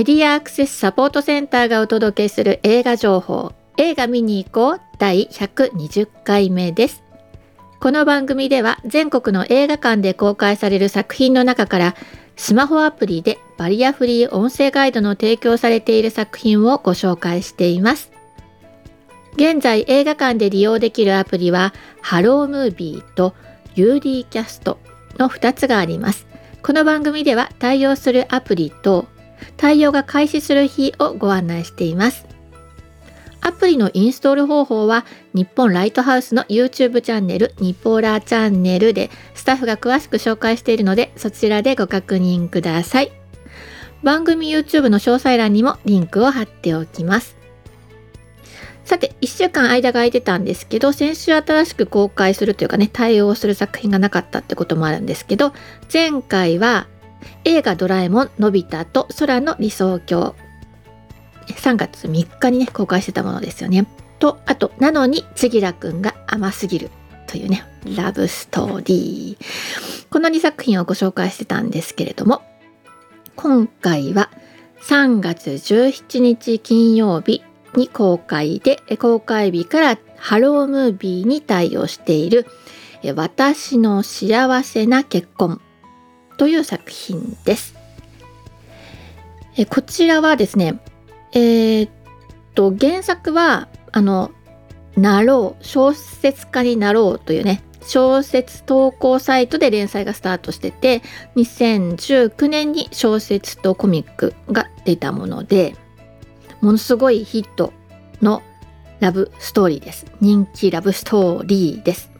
メディアアクセスサポートセンターがお届けする映画情報。映画見に行こう第120回目です。この番組では全国の映画館で公開される作品の中からスマホアプリでバリアフリー音声ガイドの提供されている作品をご紹介しています。現在映画館で利用できるアプリはハロームービーと UD キャストの2つがあります。この番組では対応するアプリと対応が開始する日をご案内しています。アプリのインストール方法は日本ライトハウスの YouTube チャンネルニポーラーチャンネルでスタッフが詳しく紹介しているのでそちらでご確認ください。番組 YouTube の詳細欄にもリンクを貼っておきます。さて1週間間が空いてたんですけど先週新しく公開するというかね対応する作品がなかったってこともあるんですけど前回は映画ドラえもんのび太と空の理想郷。3月3日にね公開してたものですよね。とあとなのにちぎらくんが甘すぎるというねラブストーリー。この2作品をご紹介してたんですけれども今回は3月17日金曜日に公開で公開日からハロームービーに対応している私の幸せな結婚。という作品です。えこちらはですねえー、っと原作はあのなろう小説家になろうというね小説投稿サイトで連載がスタートしてて2019年に小説とコミックが出たものでものすごいヒットのラブストーリーです人気ラブストーリーです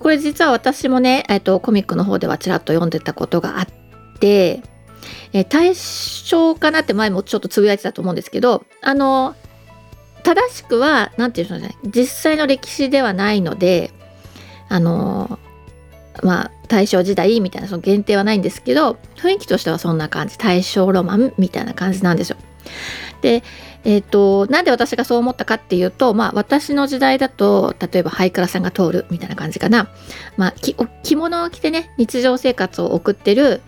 これ実は私もね、えっと、コミックの方ではちらっと読んでたことがあってえー、対象かなって前もちょっとつぶやいてたと思うんですけどあの正しくは何て言うんでしょうね実際の歴史ではないのであのまあ大正時代みたいなその限定はないんですけど雰囲気としてはそんな感じ大正ロマンみたいな感じなんですよ。でえーと、なんで私がそう思ったかっていうと、まあ、私の時代だと例えばハイクラさんが通るみたいな感じかな、まあ、着物を着てね日常生活を送ってる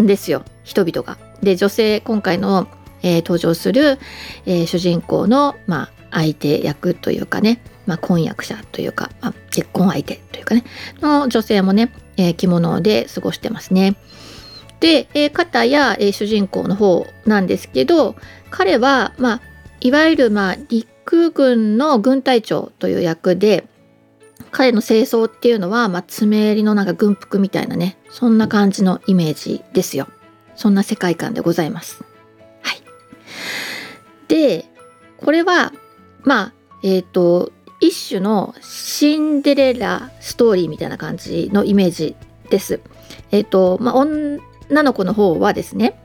んですよ人々が。で女性今回の、えー、登場する、えー、主人公の、まあ、相手役というかね、まあ、婚約者というか、まあ、結婚相手というかねの女性もね、え、着物で過ごしてますね。で、えー、肩や、えー、主人公の方なんですけど彼は、まあ、いわゆる、まあ、陸軍の軍隊長という役で彼の清掃っていうのは、まあ、爪襟のなんか軍服みたいなねそんな感じのイメージですよ。そんな世界観でございます。はい。でこれはまあえっ、ー、と一種のシンデレラストーリーみたいな感じのイメージです。えっ、ー、とまあ女の子の方はですね、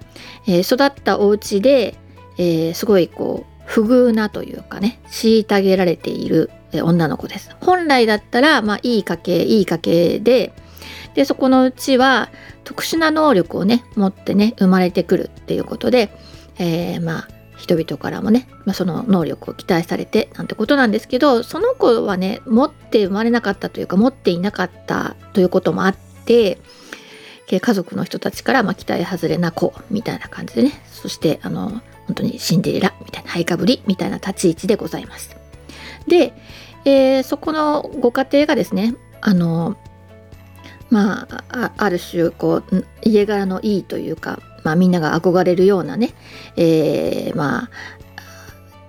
えー、育ったお家で、えー、すごいこう不遇なというかね虐げられている女の子です。本来だったら、まあ、いい家系いい家系ででそこのうちは特殊な能力をね持ってね生まれてくるっていうことで、えー、まあ人々からもね、まあ、その能力を期待されてなんてことなんですけどその子はね持って生まれなかったというか持っていなかったということもあって家族の人たちからまあ期待外れな子みたいな感じでねそしてあの本当にシンデレラみたいなハイかぶりみたいな立ち位置でございます。で、えー、そこのご家庭がですねあのまあある種こう家柄のいいというか、まあ、みんなが憧れるようなね、えー、まあ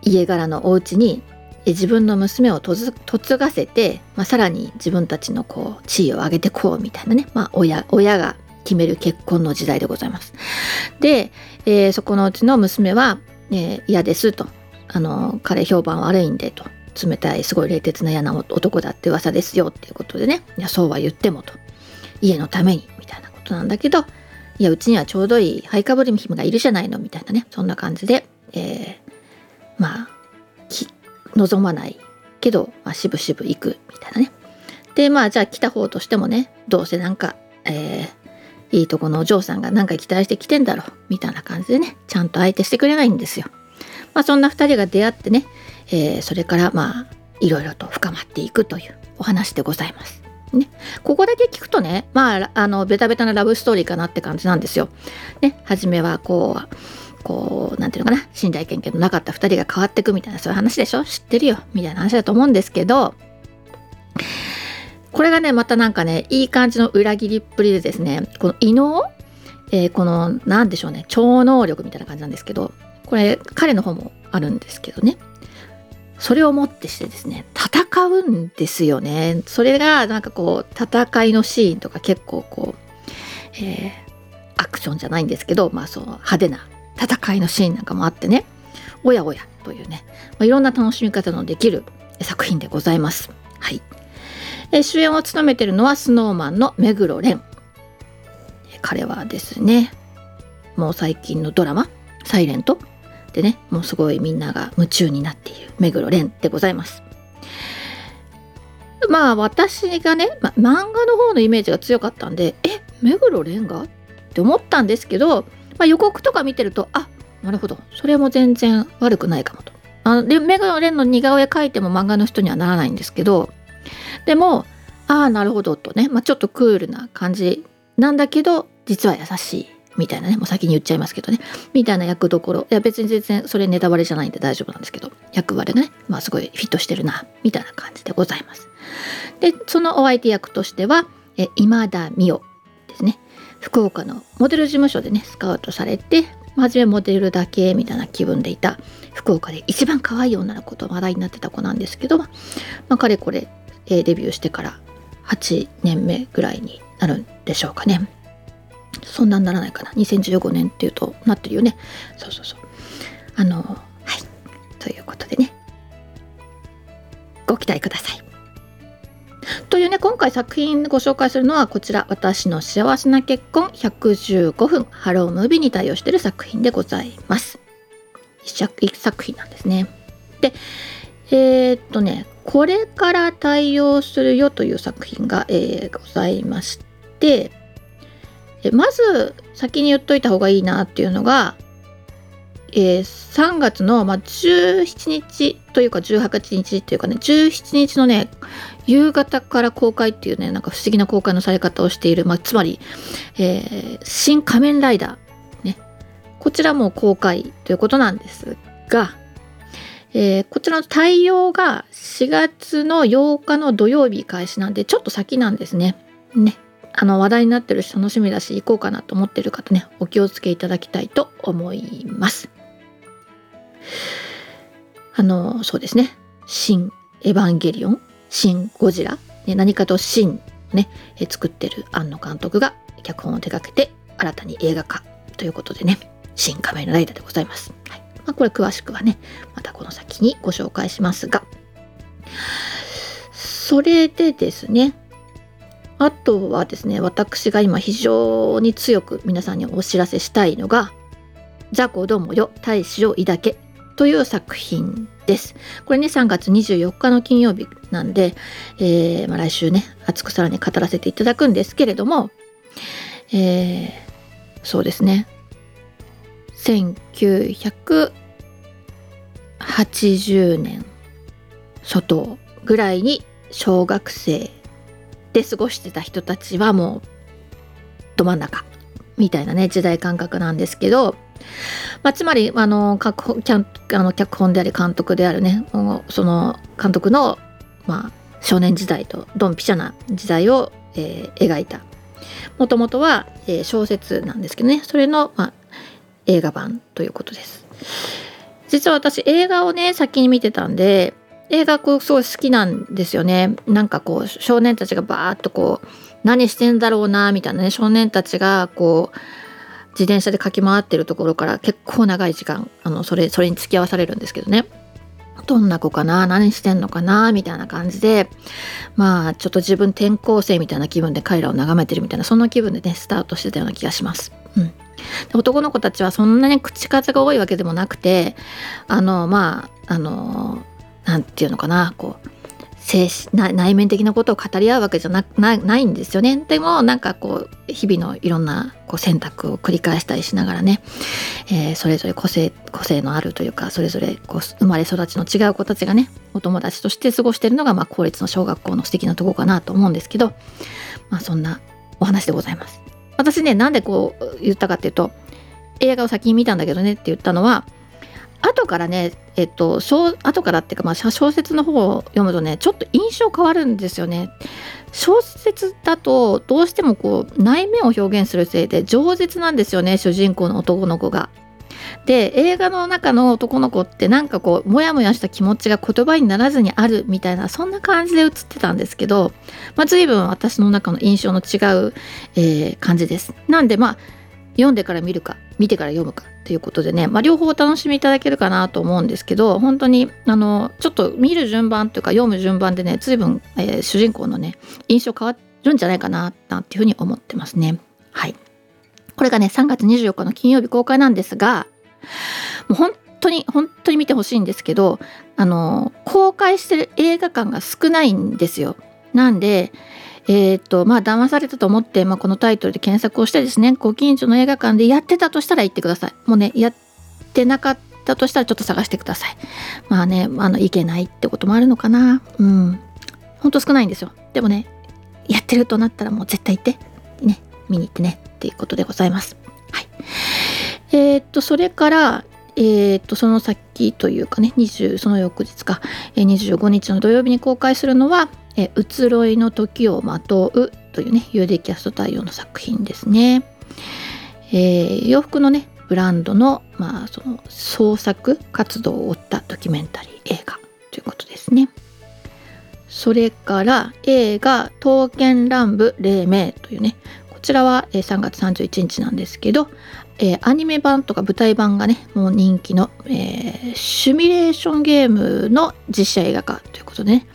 家柄のお家に自分の娘を嫁がせて、まあ、さらに自分たちのこう地位を上げてこうみたいなね、まあ親、親が決める結婚の時代でございます。で、えー、そこのうちの娘は、えー、嫌ですと。あの彼評判悪いんでと。冷たいすごい冷徹な嫌な男だって噂ですよっていうことでね。いやそうは言ってもと。家のためにみたいなことなんだけど。いやうちにはちょうどいいハイカブリム姫がいるじゃないのみたいなね。そんな感じで、えー、まあ望まないけど、まあ、しぶしぶ行くみたいなね。でまあじゃあ来た方としてもねどうせなんか、えー、いいとこのお嬢さんが何か期待して来てんだろうみたいな感じでねちゃんと相手してくれないんですよ。まあ、そんな2人が出会ってね、えー、それからまあいろいろと深まっていくというお話でございます。ね、ここだけ聞くとねまああのベタベタなラブストーリーかなって感じなんですよ。ね初めはこうこうなんていうのかな信頼関係のなかった2人が変わっていくみたいなそういう話でしょ？知ってるよみたいな話だと思うんですけどこれがねまたなんかねいい感じの裏切りっぷりでですねこの異能、えー、この何でしょうね超能力みたいな感じなんですけどこれ彼の方もあるんですけどね。それをもってしてですね戦うんですよね。それがなんかこう戦いのシーンとか結構こう、えー、アクションじゃないんですけどまあそう派手な戦いのシーンなんかもあってねおやおやというね、まあ、いろんな楽しみ方のできる作品でございます。はい。え主演を務めてるのは snowman の目黒蓮。彼はですねもう最近のドラマ「サイレントでねもうすごいみんなが夢中になっている目黒蓮でございます。まあ私がね、ま、漫画の方のイメージが強かったんでえ目黒蓮が？って思ったんですけど、まあ、予告とか見てるとあなるほど。それも全然悪くないかもと。あで目黒蓮の似顔絵描いても漫画の人にはならないんですけどでもああなるほどとね、まあ、ちょっとクールな感じ。なんだけど実は優しい。みたいなね。もう先に言っちゃいますけどね。みたいな役どころ。いや別に全然それネタバレじゃないんで大丈夫なんですけど。役割がね。まあすごいフィットしてるな。みたいな感じでございます。でそのお相手役としてはえ今田美桜ですね。福岡のモデル事務所でねスカウトされて初めモデルだけみたいな気分でいた。福岡で一番可愛い女の子と話題になってた子なんですけど、まあ、かれこれ、え、デビューしてから8年目ぐらいになるんでしょうかね。そんなんならないかな。2015年っていうとなってるよね。そうそうそう。あの、はい。ということでね。ご期待ください。というね、今回作品ご紹介するのはこちら、私の幸せな結婚115分ハロームービーに対応している作品でございます。一作品なんですね。で、えー、っとね、これから対応するよという作品が、えー、ございまして、えまず先に言っといた方がいいなっていうのが、えー、3月の、まあ、17日というか18日というかね17日のね夕方から公開っていうねなんか不思議な公開のされ方をしている、まあ、つまり、えー、新仮面ライダーねこちらも公開ということなんですが、えー、こちらの対応が4月の8日の土曜日開始なんでちょっと先なんですね。ね。あの話題になってるし楽しみだし行こうかなと思ってる方ねお気をつけいただきたいと思います。あのそうですね。新エヴァンゲリオン新ゴジラ、ね、何かと新ねえ作ってる庵野監督が脚本を手掛けて新たに映画化ということでね新仮面ライダーでございます、はい。まあ、これ詳しくはねまたこの先にご紹介しますがそれでですねあとはですね私が今非常に強く皆さんにお知らせしたいのが「ザ・子供よ大使を抱け」という作品です。これね3月24日の金曜日なんで、えー、まあ、来週ね熱くさらに語らせていただくんですけれども、えー、そうですね1980年初頭ぐらいに小学生で過ごしてた人たちはもうど真ん中みたいなね時代感覚なんですけど、まあ、つまりあの脚本あの脚本であり監督であるねその監督の、まあ、少年時代とドンピシャな時代を、えー、描いた。もともとは、えー、小説なんですけどね。それの、まあ、映画版ということです。実は私映画をね先に見てたんで映画こうすごい好きなんですよね。なんかこう少年たちがバーッとこう何してんだろうなみたいなね少年たちがこう自転車で駆け回ってるところから結構長い時間あのそれそれに付き合わされるんですけどね。どんな子かな何してんのかなみたいな感じでまあちょっと自分転校生みたいな気分で彼らを眺めてるみたいなそんな気分でねスタートしてたような気がします。うん。男の子たちはそんなに口数が多いわけでもなくてあのまああの何て言うのかなこう精神内面的なことを語り合うわけじゃなないんですよねでもなんかこう日々のいろんなこう選択を繰り返したりしながらね、えー、それぞれ個性個性のあるというかそれぞれこう生まれ育ちの違う子たちがねお友達として過ごしてるのが、まあ、公立の小学校の素敵なとこかなと思うんですけど、まあ、そんなお話でございます。私ねなんでこう言ったかっていうと映画を先に見たんだけどねって言ったのは後からねえっと小後からっていうか、まあ、小説の方を読むとねちょっと印象変わるんですよね。小説だとどうしてもこう内面を表現するせいで饒舌なんですよね主人公の男の子が。で映画の中の男の子ってなんかこうモヤモヤした気持ちが言葉にならずにあるみたいなそんな感じで映ってたんですけど、まあ、随分私の中の印象の違う、えー、感じです。なんでまあ読んでから見るか見てから読むかということでね、まあ、両方お楽しみいただけるかなと思うんですけど本当にあのちょっと見る順番というか読む順番でね随分、えー、主人公のね印象変わるんじゃないかななんていうふうに思ってますね。はいこれがね3月24日の金曜日公開なんですがもう本当に本当に見てほしいんですけどあの公開してる映画館が少ないんですよ。なんでえっ、とまあ騙されたと思って、まあ、このタイトルで検索をしてですねご近所の映画館でやってたとしたら行ってください。もうねやってなかったとしたらちょっと探してください。まあねあの行けないってこともあるのかな。うん。ほんと少ないんですよ。でもねやってるとなったらもう絶対行ってね見に行ってねっていうことでございます。はいえっ、とそれからえー、とその先というかね20その翌日か、え、25日の土曜日に公開するのはえ移ろいの時をまとうというね、ユーデキャスト対応の作品ですね。えー、洋服のね、ブランドの、まあ、その創作活動を追ったドキュメンタリー映画ということですね。それから映画「刀剣乱舞黎明」というねちらは3月31日なんですけど、えー、アニメ版とか舞台版がねもう人気の、えー、シミュレーションゲームの実写映画化ということでね、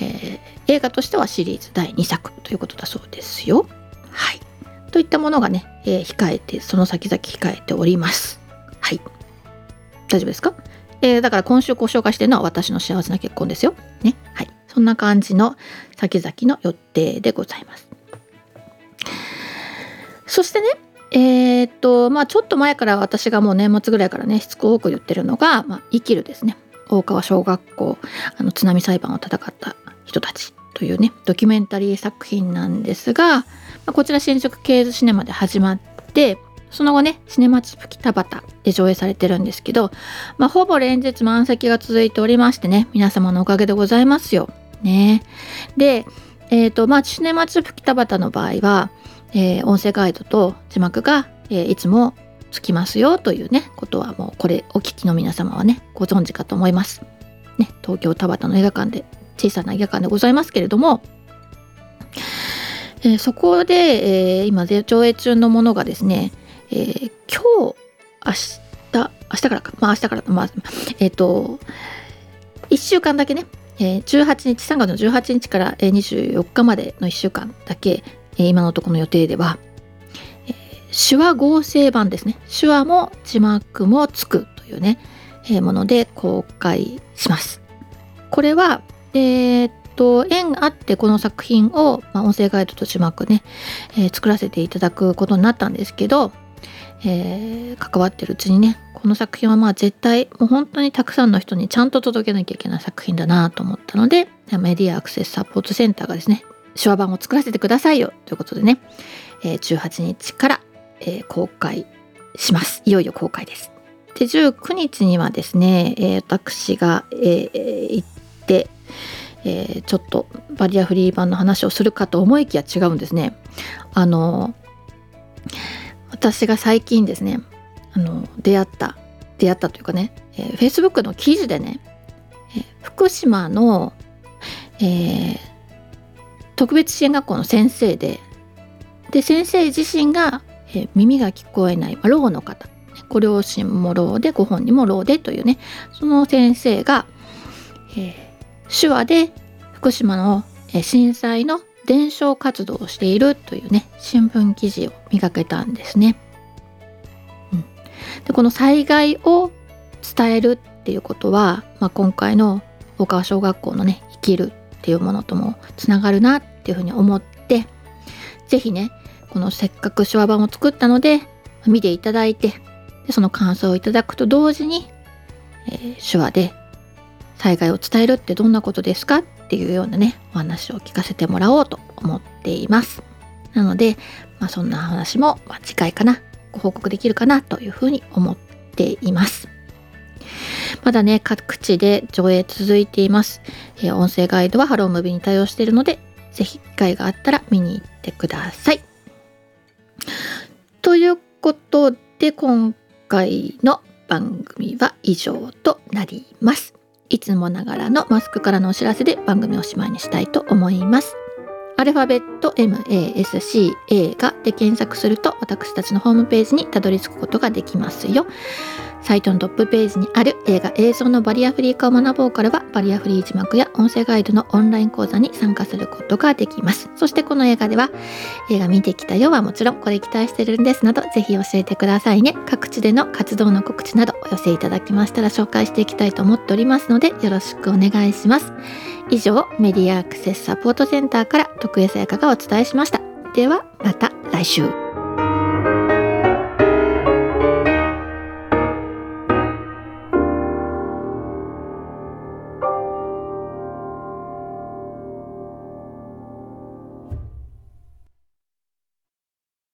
えー、映画としてはシリーズ第2作ということだそうですよ。はい。といったものがね、えー、控えて、その先々控えております。はい。大丈夫ですか？えー、だから今週ご紹介してるのは私の幸せな結婚ですよ。ね。はい。そんな感じの先々の予定でございます。そしてね、えー、っと、まあちょっと前から私がもう年末ぐらいからね、しつこく言ってるのが、まあ、生きるですね。大川小学校あの津波裁判を戦った人たちというねドキュメンタリー作品なんですが、まあ、こちら新宿ケーズシネマで始まってその後ねシネマチップ北畑で上映されてるんですけど、まあ、ほぼ連日満席が続いておりましてね皆様のおかげでございますよ。ね、で、えーとまあ、シネマチップ北畑の場合は、えー、音声ガイドと字幕が、えー、いつもつきますよというねことはもうこれお聞きの皆様はねご存知かと思います。ね、東京田端の映画館で小さな映画館でございますけれども、えー、そこで、えー、今上映中のものがですね、えー、今日明日明日からかまあ明日からまあえっ、と1週間だけね、えー、18日3月の18日から24日までの1週間だけ、え、今のところの予定ではえ手話合成版ですね。手話も字幕もつくというね、え、もので公開します。これはえー、っと縁あってこの作品を、まあ、音声ガイドと字幕ね、えー、作らせていただくことになったんですけど、えー、関わってるうちにねこの作品はまあ絶対もう本当にたくさんの人にちゃんと届けなきゃいけない作品だなと思ったのでメディアアクセスサポートセンターがですね手話版を作らせてくださいよということでね、えー、18日からえー、公開します。いよいよ公開です。で19日にはですね、えー、私が、えー、行って、えー、ちょっとバリアフリー版の話をするかと思いきや違うんですね。あの私が最近ですねあの出会った出会ったというかね、えー、Facebook の記事でね、えー、福島の、えー、特別支援学校の先生でで先生自身がえ耳が聞こえない、まあ、ろうの方ご両親もろうでご本人もろうでというねその先生が、え、手話で福島の、震災の伝承活動をしているというね新聞記事を見かけたんですね。うん、でこの災害を伝えるっていうことは、まあ、今回の大川小学校のね生きるっていうものともつながるなっていうふうに思って是非ねこのせっかく手話版を作ったので見ていただいてでその感想をいただくと同時に、えー、手話で災害を伝えるってどんなことですかっていうようなねお話を聞かせてもらおうと思っていますなので、まあ、そんな話も、次回かなご報告できるかなというふうに思っています。まだね、各地で上映続いています。えー、音声ガイドはハロームービーに対応しているので、ぜひ機会があったら見に行ってください。ということで、今回の番組は以上となります。いつもながらのマスクからのお知らせで番組をおしまいにしたいと思います。アルファベット MASCA がで検索すると私たちのホームページにたどり着くことができますよ。サイトのトップページにある映画映像のバリアフリー化を学ぼうからはバリアフリー字幕や音声ガイドのオンライン講座に参加することができます。そしてこの映画では映画見てきたよはもちろんこれ期待してるんですなどぜひ教えてくださいね。各地での活動の告知などお寄せいただきましたら紹介していきたいと思っておりますのでよろしくお願いします。以上メディアアクセスサポートセンターから徳江さやかがお伝えしました。ではまた来週。